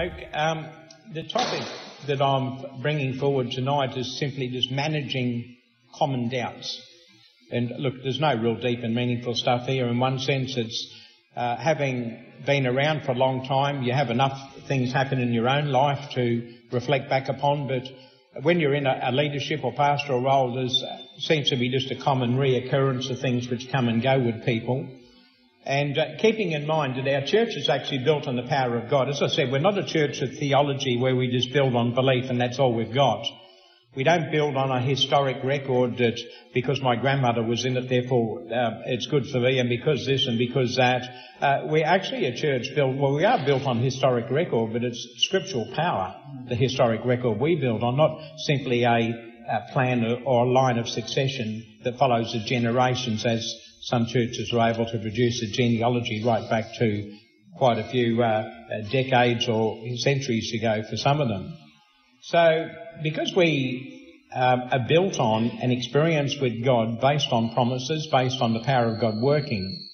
Um, the topic that I'm bringing forward tonight is simply just managing common doubts. And look, there's no real deep and meaningful stuff here. In one sense, it's uh, having been around for a long time, you have enough things happen in your own life to reflect back upon. But when you're in a, a leadership or pastoral role, there uh, seems to be just a common reoccurrence of things which come and go with people. And uh, keeping in mind that our church is actually built on the power of God. As I said, we're not a church of theology where we just build on belief and that's all we've got. We don't build on a historic record that because my grandmother was in it, therefore uh, it's good for me, and because this and because that. Uh, we're actually a church built, well, we are built on historic record, but it's scriptural power, the historic record we build on, not simply a, a plan or a line of succession that follows the generations as some churches are able to produce a genealogy right back to quite a few uh, uh, decades or centuries ago for some of them. So, because we um, are built on an experience with God based on promises, based on the power of God working,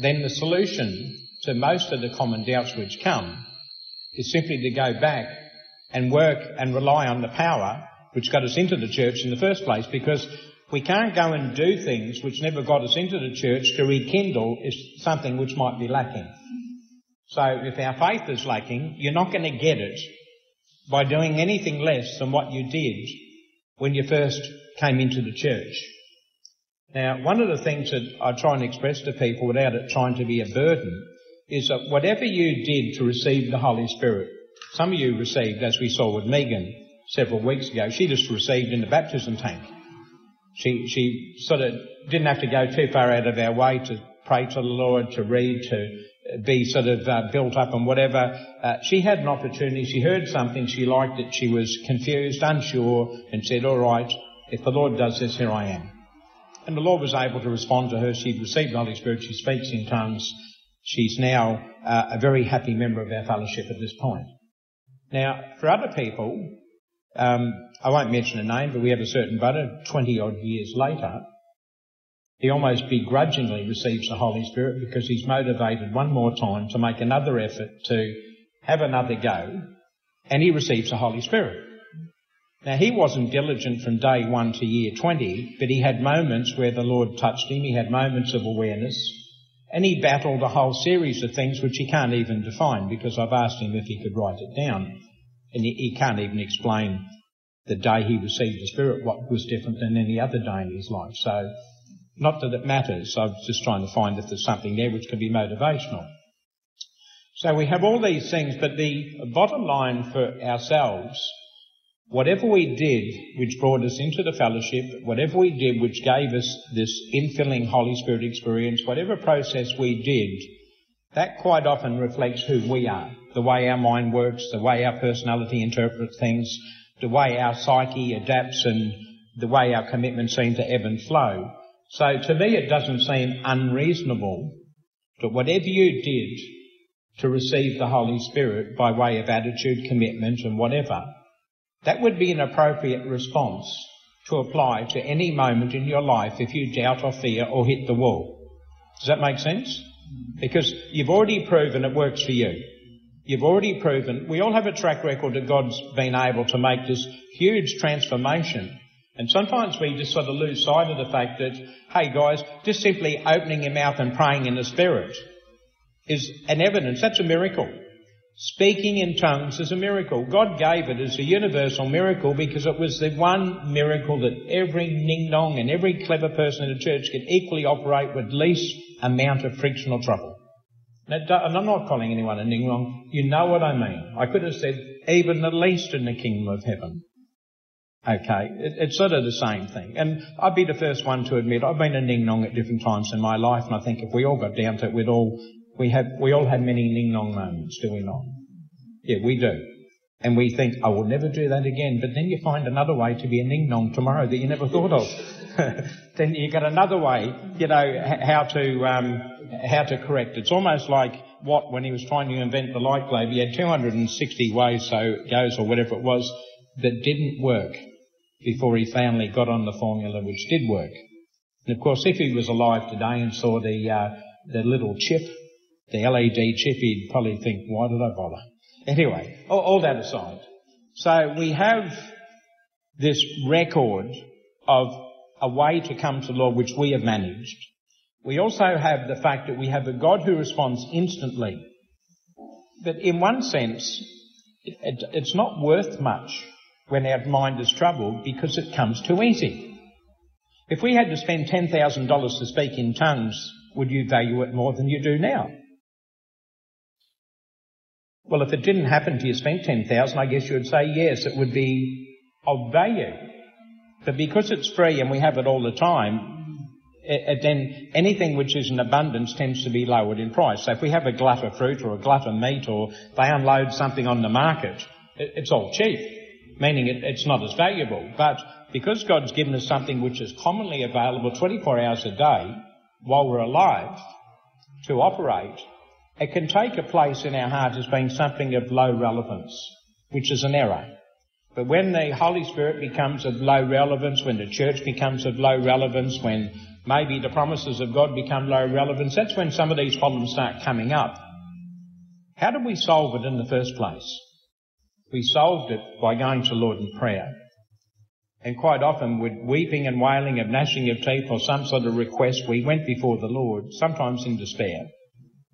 then the solution to most of the common doubts which come is simply to go back and work and rely on the power which got us into the church in the first place because we can't go and do things which never got us into the church to rekindle is something which might be lacking. So if our faith is lacking, you're not going to get it by doing anything less than what you did when you first came into the church. Now, one of the things that I try and express to people without it trying to be a burden is that whatever you did to receive the Holy Spirit, some of you received, as we saw with Megan several weeks ago, she just received in the baptism tank. She, she sort of didn't have to go too far out of our way to pray to the Lord, to read, to be sort of uh, built up and whatever. Uh, she had an opportunity. She heard something. She liked it. She was confused, unsure, and said, all right, if the Lord does this, here I am. And the Lord was able to respond to her. She'd received the Holy Spirit. She speaks in tongues. She's now uh, a very happy member of our fellowship at this point. Now, for other people, um, I won't mention a name, but we have a certain brother, 20 odd years later, he almost begrudgingly receives the Holy Spirit because he's motivated one more time to make another effort to have another go, and he receives the Holy Spirit. Now he wasn't diligent from day one to year 20, but he had moments where the Lord touched him, he had moments of awareness, and he battled a whole series of things which he can't even define because I've asked him if he could write it down. And he, he can't even explain the day he received the Spirit what was different than any other day in his life. So, not that it matters. I was just trying to find if there's something there which could be motivational. So we have all these things, but the bottom line for ourselves, whatever we did which brought us into the fellowship, whatever we did which gave us this infilling Holy Spirit experience, whatever process we did, that quite often reflects who we are, the way our mind works, the way our personality interprets things, the way our psyche adapts and the way our commitments seem to ebb and flow. So to me it doesn't seem unreasonable that whatever you did to receive the Holy Spirit by way of attitude, commitment and whatever, that would be an appropriate response to apply to any moment in your life if you doubt or fear or hit the wall. Does that make sense? Because you've already proven it works for you. You've already proven, we all have a track record that God's been able to make this huge transformation. And sometimes we just sort of lose sight of the fact that, hey guys, just simply opening your mouth and praying in the Spirit is an evidence. That's a miracle. Speaking in tongues is a miracle. God gave it as a universal miracle because it was the one miracle that every ning nong and every clever person in the church could equally operate with least amount of frictional trouble. And I'm not calling anyone a nong. You know what I mean. I could have said even the least in the kingdom of heaven. Okay, it, it's sort of the same thing. And I'd be the first one to admit I've been a ning nong at different times in my life, and I think if we all got down to it, we'd all we have we all have many ning nong moments, do we not? Yeah, we do. And we think, I will never do that again. But then you find another way to be a ning nong tomorrow that you never thought of. then you get another way, you know, how to um, how to correct. It's almost like Watt when he was trying to invent the light globe. He had 260 ways, so it goes or whatever it was, that didn't work before he finally got on the formula which did work. And of course, if he was alive today and saw the uh, the little chip, the LED chip, he'd probably think, why did I bother? Anyway, all, all that aside. So we have this record of a way to come to the Lord which we have managed. We also have the fact that we have a God who responds instantly. But in one sense, it, it, it's not worth much when our mind is troubled because it comes too easy. If we had to spend $10,000 to speak in tongues, would you value it more than you do now? Well, if it didn't happen to you spent 10,000, I guess you would say yes, it would be of value. But because it's free and we have it all the time, it, it then anything which is in abundance tends to be lowered in price. So if we have a glut of fruit or a glut of meat or they unload something on the market, it, it's all cheap, meaning it, it's not as valuable. But because God's given us something which is commonly available 24 hours a day while we're alive to operate, it can take a place in our heart as being something of low relevance, which is an error. But when the Holy Spirit becomes of low relevance, when the church becomes of low relevance, when maybe the promises of God become low relevance, that's when some of these problems start coming up. How did we solve it in the first place? We solved it by going to Lord in prayer. And quite often with weeping and wailing and gnashing of teeth or some sort of request, we went before the Lord, sometimes in despair,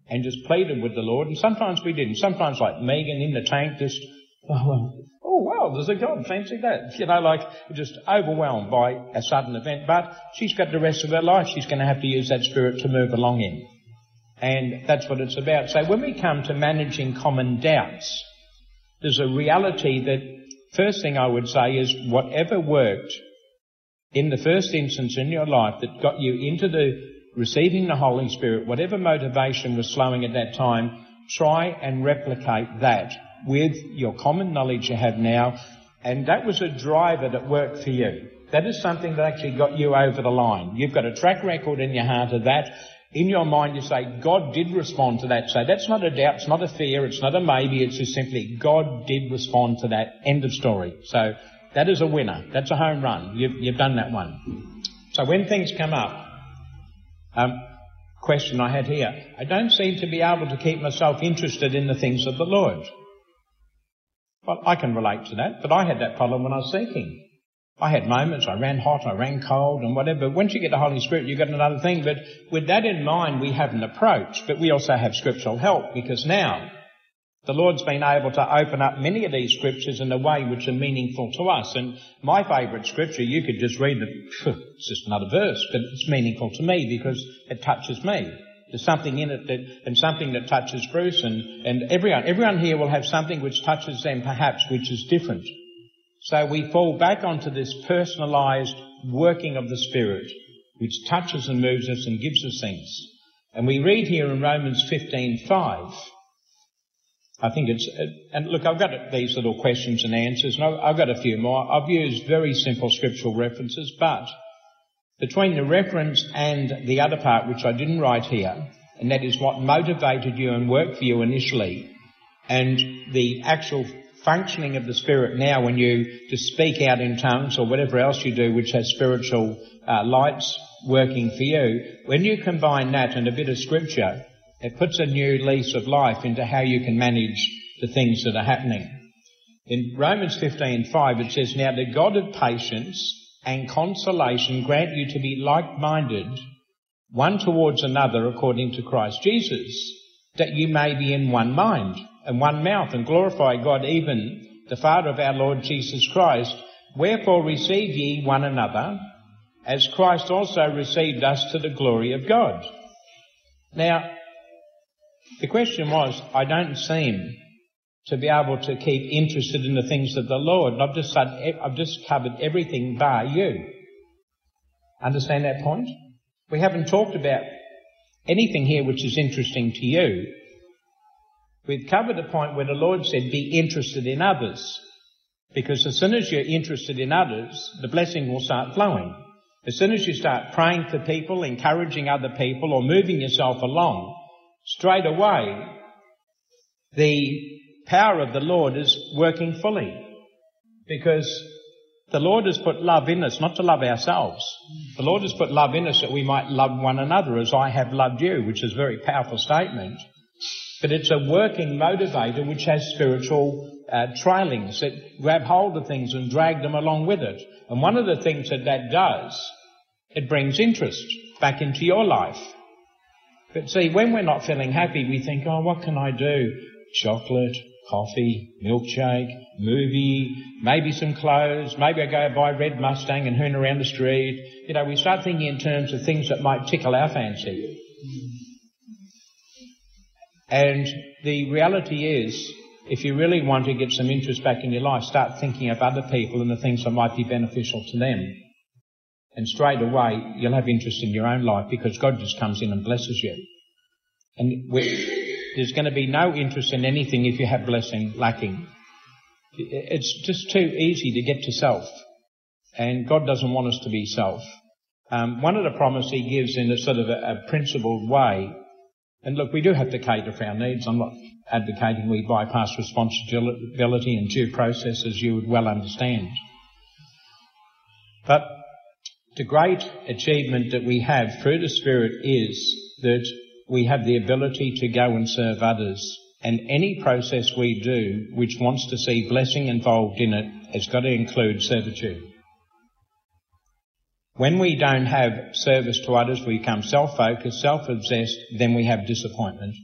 and just pleaded with the Lord, and sometimes we didn't. Sometimes like Megan in the tank just, oh well, oh wow, there's a God, fancy that. You know, like just overwhelmed by a sudden event, but she's got the rest of her life she's going to have to use that spirit to move along in. And that's what it's about. So when we come to managing common doubts, there's a reality that first thing I would say is whatever worked in the first instance in your life that got you into the receiving the Holy Spirit, whatever motivation was flowing at that time, try and replicate that with your common knowledge you have now. And that was a driver that worked for you. That is something that actually got you over the line. You've got a track record in your heart of that. In your mind you say, God did respond to that. So that's not a doubt, it's not a fear, it's not a maybe, it's just simply, God did respond to that. End of story. So that is a winner. That's a home run. You've, you've done that one. So when things come up, um, question I had here, I don't seem to be able to keep myself interested in the things of the Lord. Well, I can relate to that, but I had that problem when I was seeking. I had moments, I ran hot, I ran cold and whatever. But Once you get the Holy Spirit, you get another thing. But with that in mind, we have an approach, but we also have scriptural help because now the Lord's been able to open up many of these scriptures in a way which are meaningful to us. And my favourite scripture, you could just read it, it's just another verse, but it's meaningful to me because it touches me. There's something in it that, and something that touches Bruce and, and everyone. Everyone here will have something which touches them perhaps which is different. So we fall back onto this personalised working of the Spirit, which touches and moves us and gives us things. And we read here in Romans 15:5. I think it's, and look, I've got these little questions and answers, and I've got a few more. I've used very simple scriptural references, but between the reference and the other part, which I didn't write here, and that is what motivated you and worked for you initially, and the actual functioning of the Spirit now when you just speak out in tongues or whatever else you do which has spiritual uh, lights working for you, when you combine that and a bit of scripture, it puts a new lease of life into how you can manage the things that are happening. In Romans 15:5 it says, Now the God of patience and consolation grant you to be like-minded, one towards another according to Christ Jesus, that you may be in one mind and one mouth and glorify God even the Father of our Lord Jesus Christ. Wherefore receive ye one another, as Christ also received us to the glory of God. Now, the question was, I don't seem to be able to keep interested in the things of the Lord. And I've just said, I've just covered everything bar you. Understand that point? We haven't talked about anything here which is interesting to you. We've covered the point where the Lord said, be interested in others. Because as soon as you're interested in others, the blessing will start flowing. As soon as you start praying for people, encouraging other people, or moving yourself along, straight away, the power of the Lord is working fully. Because the Lord has put love in us, not to love ourselves. The Lord has put love in us that we might love one another as I have loved you, which is a very powerful statement. But it's a working motivator which has spiritual uh, trailings that grab hold of things and drag them along with it. And one of the things that that does, it brings interest back into your life. But see, when we're not feeling happy, we think, oh, what can I do? Chocolate, coffee, milkshake, movie, maybe some clothes, maybe I go buy a red Mustang and hoon around the street. You know, we start thinking in terms of things that might tickle our fancy. And the reality is, if you really want to get some interest back in your life, start thinking of other people and the things that might be beneficial to them. And straight away, you'll have interest in your own life because God just comes in and blesses you. And there's going to be no interest in anything if you have blessing lacking. It's just too easy to get to self. And God doesn't want us to be self. Um, one of the promises He gives in a sort of a, a principled way and look, we do have to cater for our needs. I'm not advocating we bypass responsibility and due process as you would well understand. But the great achievement that we have through the Spirit is that we have the ability to go and serve others. And any process we do which wants to see blessing involved in it has got to include servitude. When we don't have service to others, we become self-focused, self-obsessed, then we have disappointment.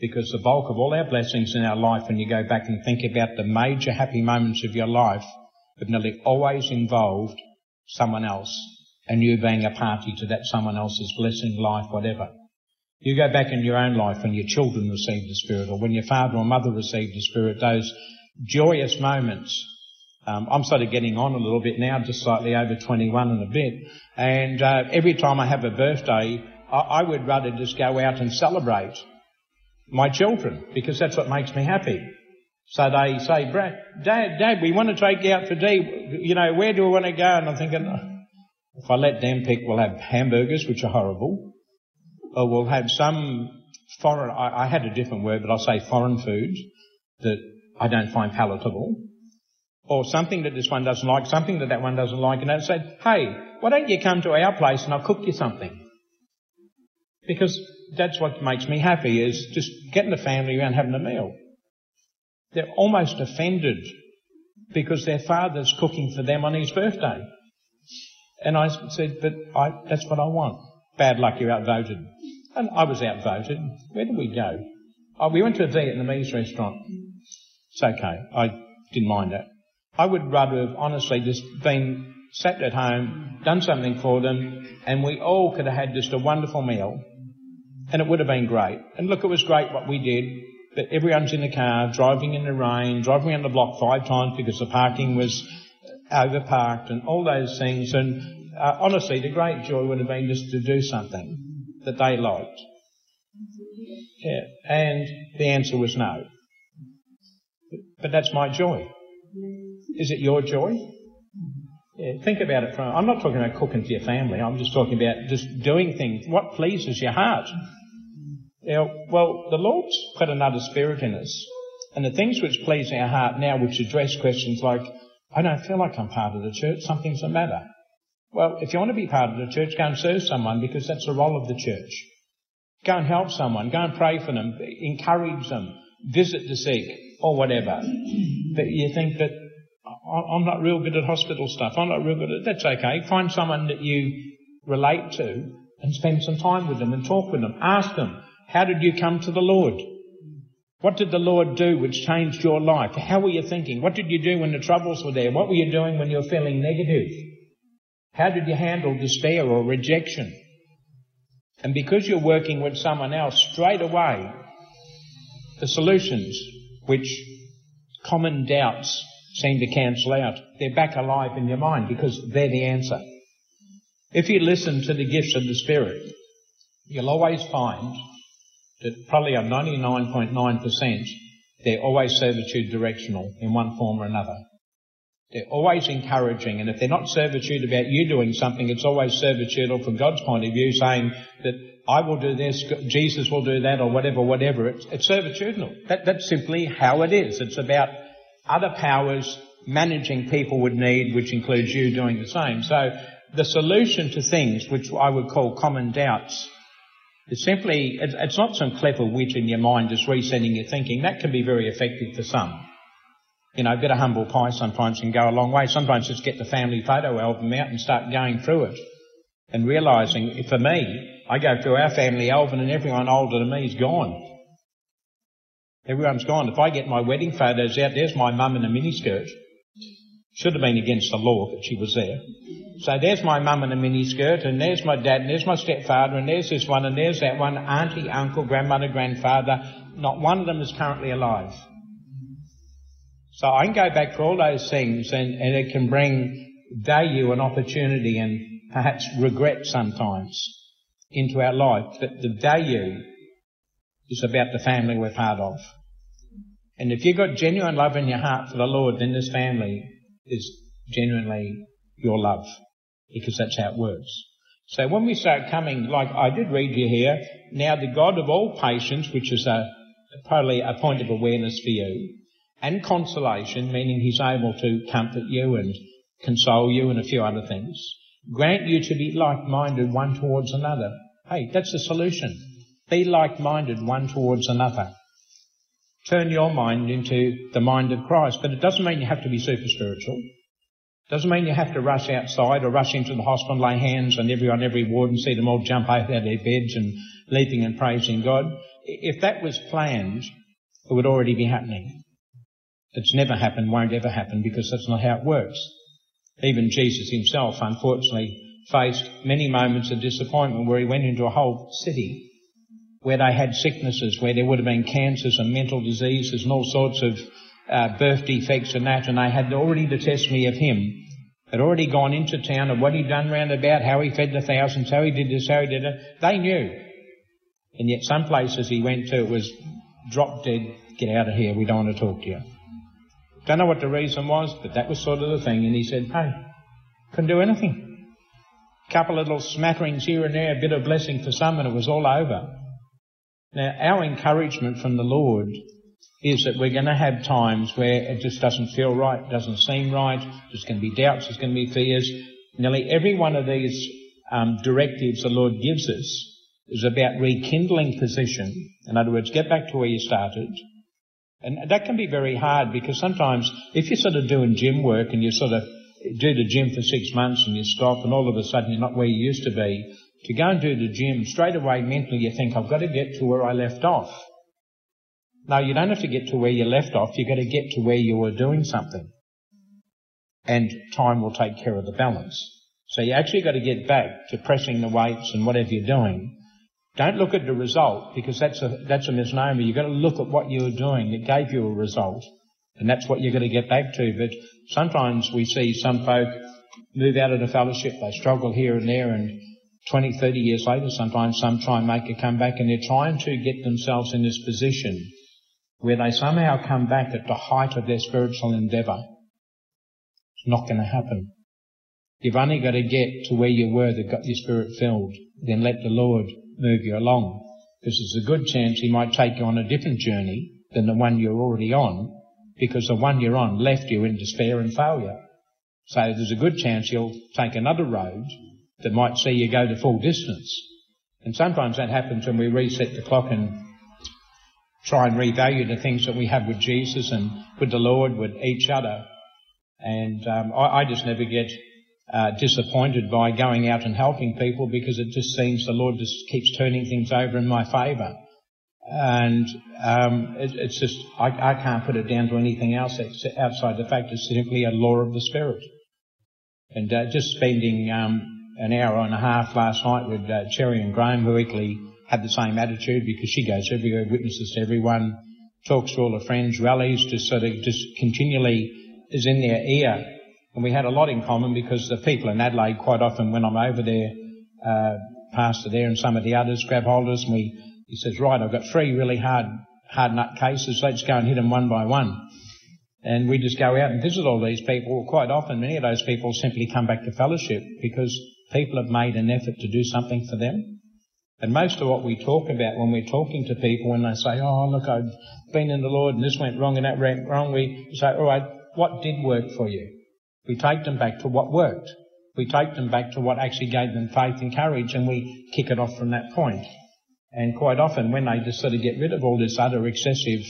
Because the bulk of all our blessings in our life, when you go back and think about the major happy moments of your life, have nearly always involved someone else and you being a party to that someone else's blessing, life, whatever. You go back in your own life when your children received the Spirit or when your father or mother received the Spirit, those joyous moments um, I'm sort of getting on a little bit now, just slightly over 21 and a bit. And uh, every time I have a birthday, I, I would rather just go out and celebrate my children because that's what makes me happy. So they say, Brad, Dad, Dad, we want to take you out for tea. You know, where do we want to go? And I'm thinking, if I let them pick, we'll have hamburgers, which are horrible, or we'll have some foreign, I, I had a different word, but I'll say foreign food that I don't find palatable or something that this one doesn't like, something that that one doesn't like, and they say, hey, why don't you come to our place and I'll cook you something? Because that's what makes me happy is just getting the family around having a meal. They're almost offended because their father's cooking for them on his birthday. And I said, but I, that's what I want. Bad luck, you're outvoted. And I was outvoted. Where did we go? Oh, we went to a Vietnamese restaurant. It's okay. I didn't mind that. I would rather have honestly just been sat at home, done something for them, and we all could have had just a wonderful meal. And it would have been great. And look, it was great what we did, but everyone's in the car, driving in the rain, driving around the block five times because the parking was overparked and all those things. And uh, honestly, the great joy would have been just to do something that they liked. Yeah. And the answer was no. But that's my joy. Is it your joy? Yeah, think about it from, I'm not talking about cooking for your family. I'm just talking about just doing things. What pleases your heart? Yeah, well, the Lord's put another spirit in us. And the things which please our heart now, which address questions like, I don't feel like I'm part of the church, something's the matter. Well, if you want to be part of the church, go and serve someone because that's the role of the church. Go and help someone, go and pray for them, encourage them, visit the sick, or whatever. But you think that I'm not real good at hospital stuff. I'm not real good at, that's okay. Find someone that you relate to and spend some time with them and talk with them. Ask them, how did you come to the Lord? What did the Lord do which changed your life? How were you thinking? What did you do when the troubles were there? What were you doing when you were feeling negative? How did you handle despair or rejection? And because you're working with someone else, straight away, the solutions which common doubts seem to cancel out. They're back alive in your mind because they're the answer. If you listen to the gifts of the Spirit, you'll always find that probably on 99.9% they're always servitude directional in one form or another. They're always encouraging, and if they're not servitude about you doing something, it's always servitude or from God's point of view saying that I will do this, Jesus will do that, or whatever, whatever. It's, it's servitudinal. That, that's simply how it is. It's about other powers managing people would need, which includes you doing the same. So the solution to things which I would call common doubts It's simply, it's not some clever wit in your mind just resetting your thinking. That can be very effective for some. You know, a bit of humble pie sometimes can go a long way. Sometimes just get the family photo album out and start going through it and realising, for me, I go through our family album and everyone older than me is gone. Everyone's gone. If I get my wedding photos out, there's my mum in a miniskirt. Should have been against the law, but she was there. So there's my mum in a miniskirt, and there's my dad, and there's my stepfather, and there's this one, and there's that one, auntie, uncle, grandmother, grandfather. Not one of them is currently alive. So I can go back to all those things, and, and it can bring value and opportunity and perhaps regret sometimes into our life. But the value is about the family we're part of. And if you've got genuine love in your heart for the Lord, then this family is genuinely your love because that's how it works. So when we start coming, like I did read you here, now the God of all patience, which is a, probably a point of awareness for you, and consolation, meaning he's able to comfort you and console you and a few other things, grant you to be like-minded one towards another. Hey, that's the solution. Be like-minded one towards another. Turn your mind into the mind of Christ, but it doesn't mean you have to be super spiritual. Doesn't mean you have to rush outside or rush into the hospital and lay hands on everyone, every ward and see them all jump out of their beds and leaping and praising God. If that was planned, it would already be happening. It's never happened, won't ever happen because that's not how it works. Even Jesus himself, unfortunately, faced many moments of disappointment where he went into a whole city where they had sicknesses, where there would have been cancers and mental diseases and all sorts of uh, birth defects and that, and they had already the testimony of him. Had already gone into town of what he'd done round about, how he fed the thousands, how he did this, how he did it. They knew. And yet some places he went to it was drop dead, get out of here, we don't want to talk to you. Don't know what the reason was, but that was sort of the thing. And he said, hey, couldn't do anything. A couple of little smatterings here and there, a bit of blessing for some, and it was all over. Now, our encouragement from the Lord is that we're going to have times where it just doesn't feel right, doesn't seem right, there's going to be doubts, there's going to be fears. Nearly every one of these um, directives the Lord gives us is about rekindling position. In other words, get back to where you started. And that can be very hard because sometimes if you're sort of doing gym work and you sort of do the gym for six months and you stop and all of a sudden you're not where you used to be, to go and do the gym, straight away mentally you think, I've got to get to where I left off. No, you don't have to get to where you left off. You've got to get to where you were doing something. And time will take care of the balance. So you actually got to get back to pressing the weights and whatever you're doing. Don't look at the result because that's a, that's a misnomer. You've got to look at what you were doing that gave you a result. And that's what you've got to get back to. But sometimes we see some folk move out of the fellowship. They struggle here and there and 20, 30 years later, sometimes some try and make a comeback and they're trying to get themselves in this position where they somehow come back at the height of their spiritual endeavour. It's not going to happen. You've only got to get to where you were that got your spirit filled. Then let the Lord move you along. Because there's a good chance He might take you on a different journey than the one you're already on, because the one you're on left you in despair and failure. So there's a good chance He'll take another road that might see you go the full distance. And sometimes that happens when we reset the clock and try and revalue the things that we have with Jesus and with the Lord, with each other. And um, I, I, just never get uh, disappointed by going out and helping people because it just seems the Lord just keeps turning things over in my favour. And um, it, it's just I, I, can't put it down to anything else outside the fact it's simply a law of the Spirit. And uh, just spending um, an hour and a half last night with uh, Cherry and Graham, who equally had the same attitude because she goes everywhere, witnesses to everyone, talks to all her friends, rallies, just sort of just continually is in their ear. And we had a lot in common because the people in Adelaide quite often when I'm over there, uh, pastor there and some of the others grab holders and we, he says, right, I've got three really hard, hard nut cases. Let's go and hit them one by one. And we just go out and visit all these people. Quite often, many of those people simply come back to fellowship because people have made an effort to do something for them. And most of what we talk about when we're talking to people, when they say, oh, look, I've been in the Lord and this went wrong and that went wrong, we say, all right, what did work for you? We take them back to what worked. We take them back to what actually gave them faith and courage and we kick it off from that point. And quite often when they just sort of get rid of all this other excessive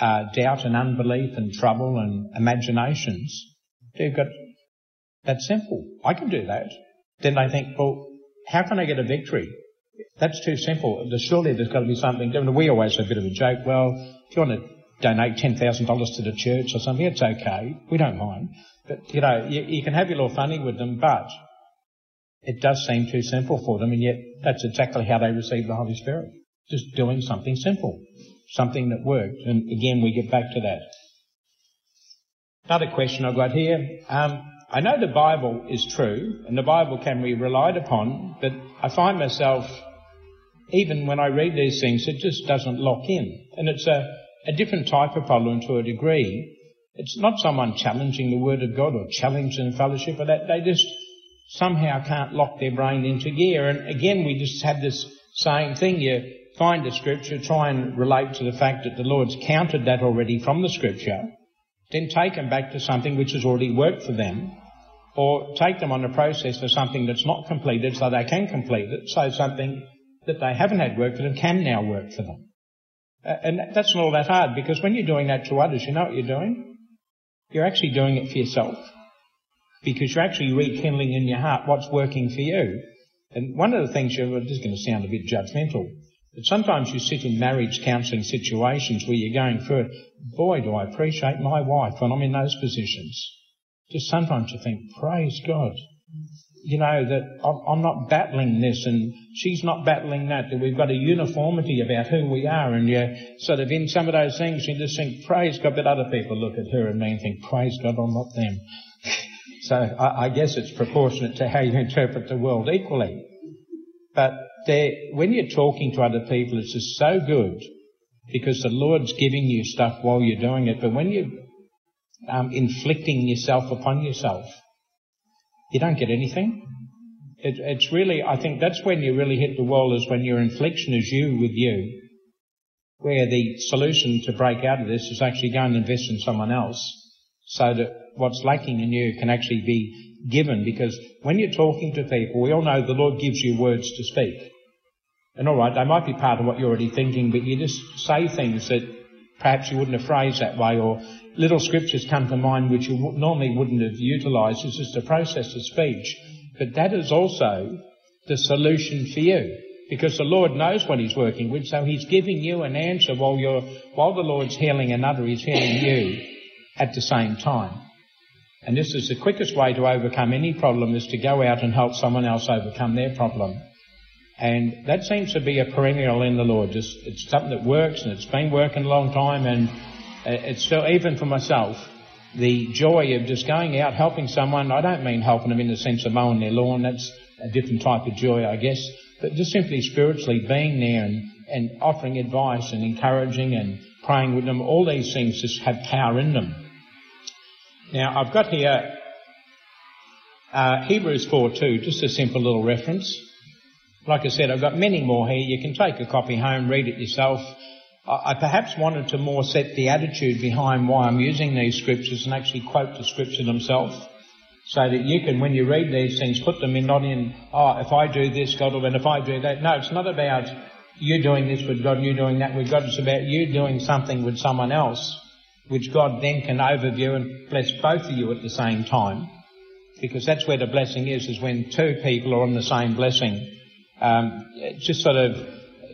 uh, doubt and unbelief and trouble and imaginations, they've got, that simple. I can do that. Then they think, well, how can I get a victory? That's too simple. Surely there's got to be something. We always have a bit of a joke. Well, if you want to donate $10,000 to the church or something, it's okay. We don't mind. But, you know, you, you can have your little funny with them, but it does seem too simple for them, and yet that's exactly how they receive the Holy Spirit. Just doing something simple. Something that worked. And again, we get back to that. Another question I've got here. Um, I know the Bible is true, and the Bible can be relied upon, but I find myself, even when I read these things, it just doesn't lock in. And it's a, a different type of problem to a degree. It's not someone challenging the Word of God or challenging fellowship, but that they just somehow can't lock their brain into gear. And again, we just have this same thing. You find a scripture, try and relate to the fact that the Lord's counted that already from the scripture, then take them back to something which has already worked for them, or take them on a process for something that's not completed so they can complete it, so something that they haven't had work for them can now work for them. And that's not all that hard because when you're doing that to others, you know what you're doing? You're actually doing it for yourself because you're actually rekindling in your heart what's working for you. And one of the things you're, this is going to sound a bit judgmental, but sometimes you sit in marriage counselling situations where you're going through it. Boy, do I appreciate my wife when I'm in those positions. Just sometimes you think, praise God. You know, that I'm not battling this and she's not battling that, that we've got a uniformity about who we are and you're sort of in some of those things you just think, praise God, but other people look at her and me and think, praise God, I'm not them. So I, I guess it's proportionate to how you interpret the world equally. But when you're talking to other people, it's just so good because the Lord's giving you stuff while you're doing it. But when you're um, inflicting yourself upon yourself, you don't get anything. It, it's really, I think that's when you really hit the wall is when your infliction is you with you, where the solution to break out of this is actually go and invest in someone else so that what's lacking in you can actually be given because when you're talking to people, we all know the Lord gives you words to speak. And alright, they might be part of what you're already thinking, but you just say things that perhaps you wouldn't have phrased that way or little scriptures come to mind which you normally wouldn't have utilised. It's just a process of speech. But that is also the solution for you. Because the Lord knows what He's working with, so He's giving you an answer while you're, while the Lord's healing another, He's healing you at the same time. And this is the quickest way to overcome any problem is to go out and help someone else overcome their problem. And that seems to be a perennial in the Lord. Just, it's something that works and it's been working a long time and it's still, even for myself, the joy of just going out helping someone, I don't mean helping them in the sense of mowing their lawn, that's a different type of joy, I guess, but just simply spiritually being there and, and offering advice and encouraging and praying with them, all these things just have power in them. Now, I've got here uh, Hebrews 4:2, just a simple little reference. Like I said, I've got many more here. You can take a copy home, read it yourself. I, perhaps wanted to more set the attitude behind why I'm using these scriptures and actually quote the scripture themselves. So that you can, when you read these things, put them in, not in, oh, if I do this, God will, and if I do that. No, it's not about you doing this with God, you doing that with God. It's about you doing something with someone else which God then can overview and bless both of you at the same time. Because that's where the blessing is, is when two people are on the same blessing. Um, just sort of,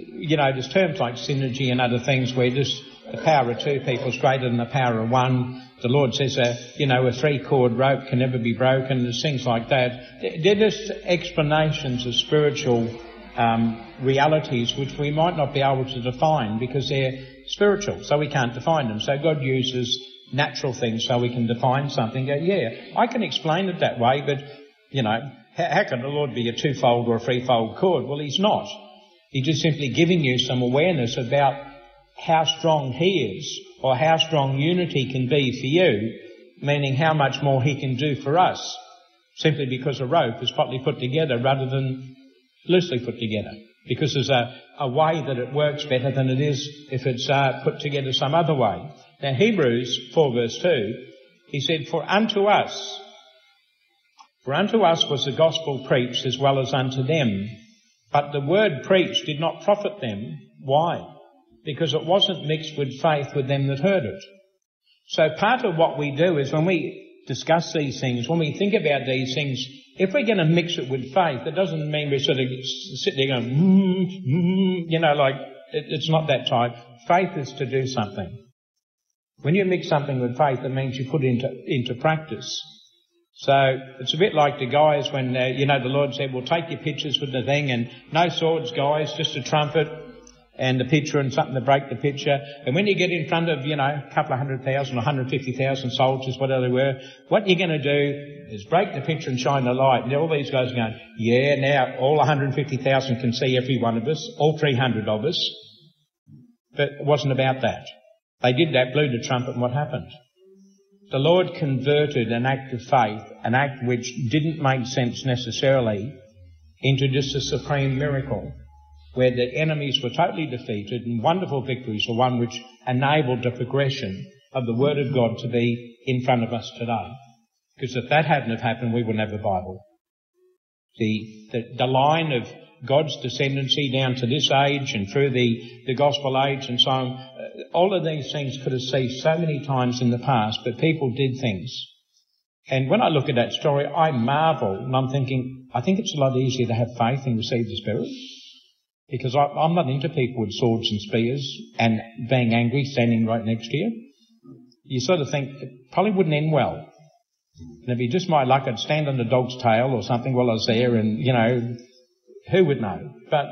you know, there's terms like synergy and other things where just the power of two people is greater than the power of one. The Lord says, you know, a three cord rope can never be broken. There's things like that. They're just explanations of spiritual um, realities which we might not be able to define because they're spiritual, so we can't define them. So God uses natural things so we can define something. Go, yeah, I can explain it that way, but, you know, how can the Lord be a twofold or a threefold cord? Well, He's not. He's just simply giving you some awareness about how strong He is, or how strong unity can be for you, meaning how much more He can do for us, simply because a rope is properly put together rather than loosely put together because there's a, a way that it works better than it is if it's uh, put together some other way. Now Hebrews 4 verse 2, he said, For unto us, for unto us was the gospel preached as well as unto them. But the word preached did not profit them. Why? Because it wasn't mixed with faith with them that heard it. So part of what we do is when we discuss these things, when we think about these things, if we're going to mix it with faith, it doesn't mean we sort of sit there going, mm, mm, you know, like it, it's not that type. Faith is to do something. When you mix something with faith, it means you put it into into practice. So it's a bit like the guys when uh, you know the Lord said, "Well, take your pictures with the thing and no swords, guys, just a trumpet." and the pitcher and something to break the pitcher. And when you get in front of, you know, a couple of hundred thousand, 150,000 soldiers, whatever they were, what you're going to do is break the pitcher and shine the light. And all these guys are going, yeah, now all 150,000 can see every one of us, all 300 of us. But it wasn't about that. They did that, blew the trumpet, and what happened? The Lord converted an act of faith, an act which didn't make sense necessarily, into just a supreme miracle where the enemies were totally defeated and wonderful victories were won which enabled the progression of the Word of God to be in front of us today. Because if that hadn't have happened, we wouldn't have a Bible. The, the, the line of God's descendancy down to this age and through the, the gospel age and so on, uh, all of these things could have ceased so many times in the past, but people did things. And when I look at that story, I marvel and I'm thinking, I think it's a lot easier to have faith and receive the Spirit because I, am not into people with swords and spears and being angry standing right next to you. You sort of think it probably wouldn't end well. And it'd be just my luck, I'd stand on the dog's tail or something while I was there and, you know, who would know? But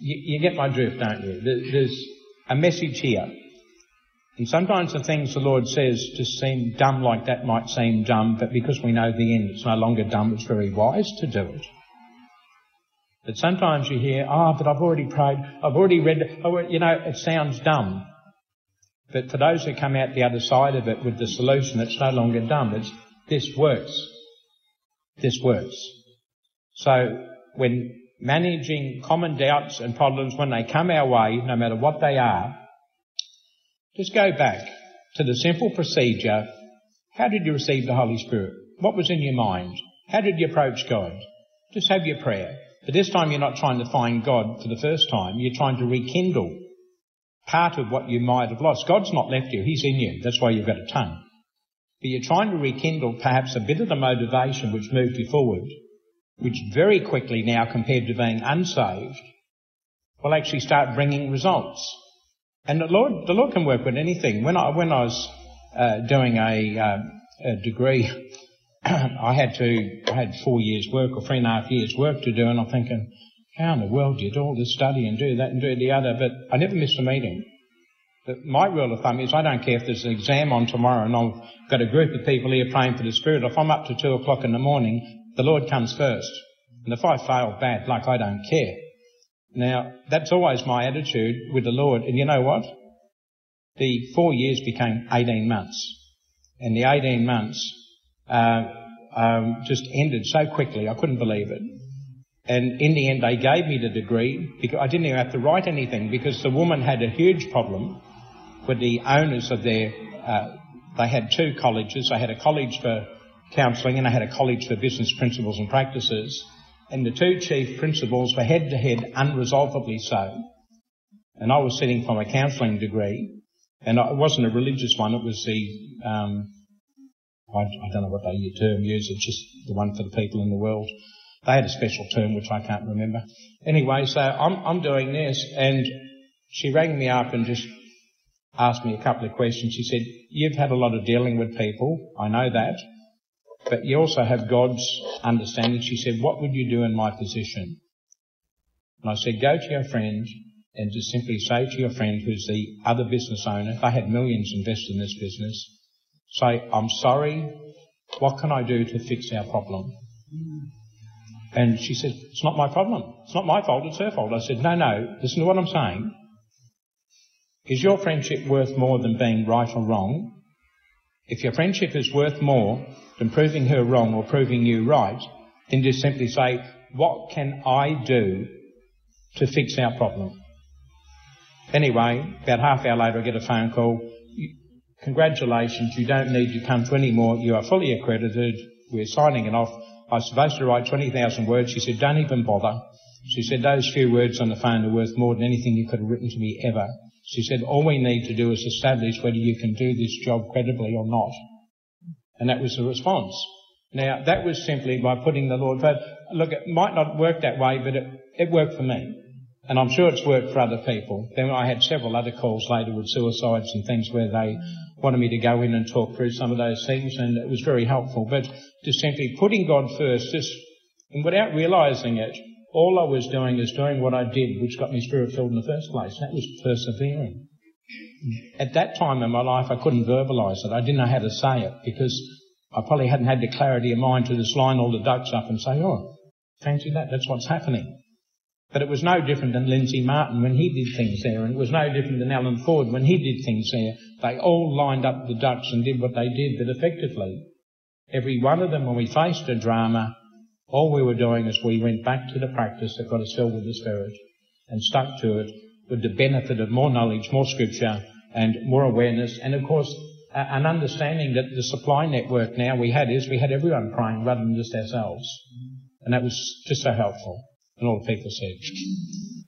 you, you get my drift, don't you? There's a message here. And sometimes the things the Lord says just seem dumb like that might seem dumb, but because we know the end, it's no longer dumb, it's very wise to do it. But sometimes you hear, ah, oh, but I've already prayed, I've already read, oh, you know, it sounds dumb. But for those who come out the other side of it with the solution, it's no longer dumb. It's, this works. This works. So when managing common doubts and problems, when they come our way, no matter what they are, just go back to the simple procedure. How did you receive the Holy Spirit? What was in your mind? How did you approach God? Just have your prayer. But this time you're not trying to find God for the first time. You're trying to rekindle part of what you might have lost. God's not left you. He's in you. That's why you've got a tongue. But you're trying to rekindle perhaps a bit of the motivation which moved you forward, which very quickly now compared to being unsaved will actually start bringing results. And the Lord, the Lord can work with anything. When I, when I was uh, doing a, uh, a degree I had to, I had four years work or three and a half years work to do and I'm thinking, how in the world do you do all this study and do that and do the other? But I never missed a meeting. But my rule of thumb is I don't care if there's an exam on tomorrow and I've got a group of people here praying for the Spirit. If I'm up to two o'clock in the morning, the Lord comes first. And if I fail bad like I don't care. Now, that's always my attitude with the Lord. And you know what? The four years became 18 months. And the 18 months, uh, um, just ended so quickly. I couldn't believe it. And in the end, they gave me the degree because I didn't even have to write anything because the woman had a huge problem with the owners of their. Uh, they had two colleges. They had a college for counselling and I had a college for business principles and practices. And the two chief principles were head to head, unresolvably so. And I was sitting from a counselling degree, and it wasn't a religious one. It was the um, I, I don't know what they term use, it's just the one for the people in the world. They had a special term which I can't remember. Anyway, so I'm, I'm doing this and she rang me up and just asked me a couple of questions. She said, you've had a lot of dealing with people, I know that, but you also have God's understanding. She said, what would you do in my position? And I said, go to your friend and just simply say to your friend who's the other business owner, they had millions invested in this business, Say, I'm sorry. What can I do to fix our problem? And she said, It's not my problem. It's not my fault. It's her fault. I said, No, no. Listen to what I'm saying. Is your friendship worth more than being right or wrong? If your friendship is worth more than proving her wrong or proving you right, then just simply say, What can I do to fix our problem? Anyway, about half hour later, I get a phone call. Congratulations, you don't need to come to any more. You are fully accredited. We're signing it off. I was supposed to write 20,000 words. She said, don't even bother. She said, those few words on the phone are worth more than anything you could have written to me ever. She said, all we need to do is establish whether you can do this job credibly or not. And that was the response. Now, that was simply by putting the Lord first. Look, it might not work that way, but it, it worked for me. And I'm sure it's worked for other people. Then I had several other calls later with suicides and things where they wanted me to go in and talk through some of those things, and it was very helpful. But just simply putting God first, just and without realizing it, all I was doing is doing what I did, which got me spirit filled in the first place. That was persevering. At that time in my life, I couldn't verbalize it. I didn't know how to say it because I probably hadn't had the clarity of mind to just line all the ducks up and say, oh, fancy that, that's what's happening. But it was no different than Lindsay Martin when he did things there, and it was no different than Alan Ford when he did things there. They all lined up the ducks and did what they did, but effectively, every one of them, when we faced a drama, all we were doing is we went back to the practice that got us filled with the Spirit and stuck to it with the benefit of more knowledge, more scripture, and more awareness, and of course, an understanding that the supply network now we had is we had everyone praying rather than just ourselves. And that was just so helpful. And all the people said.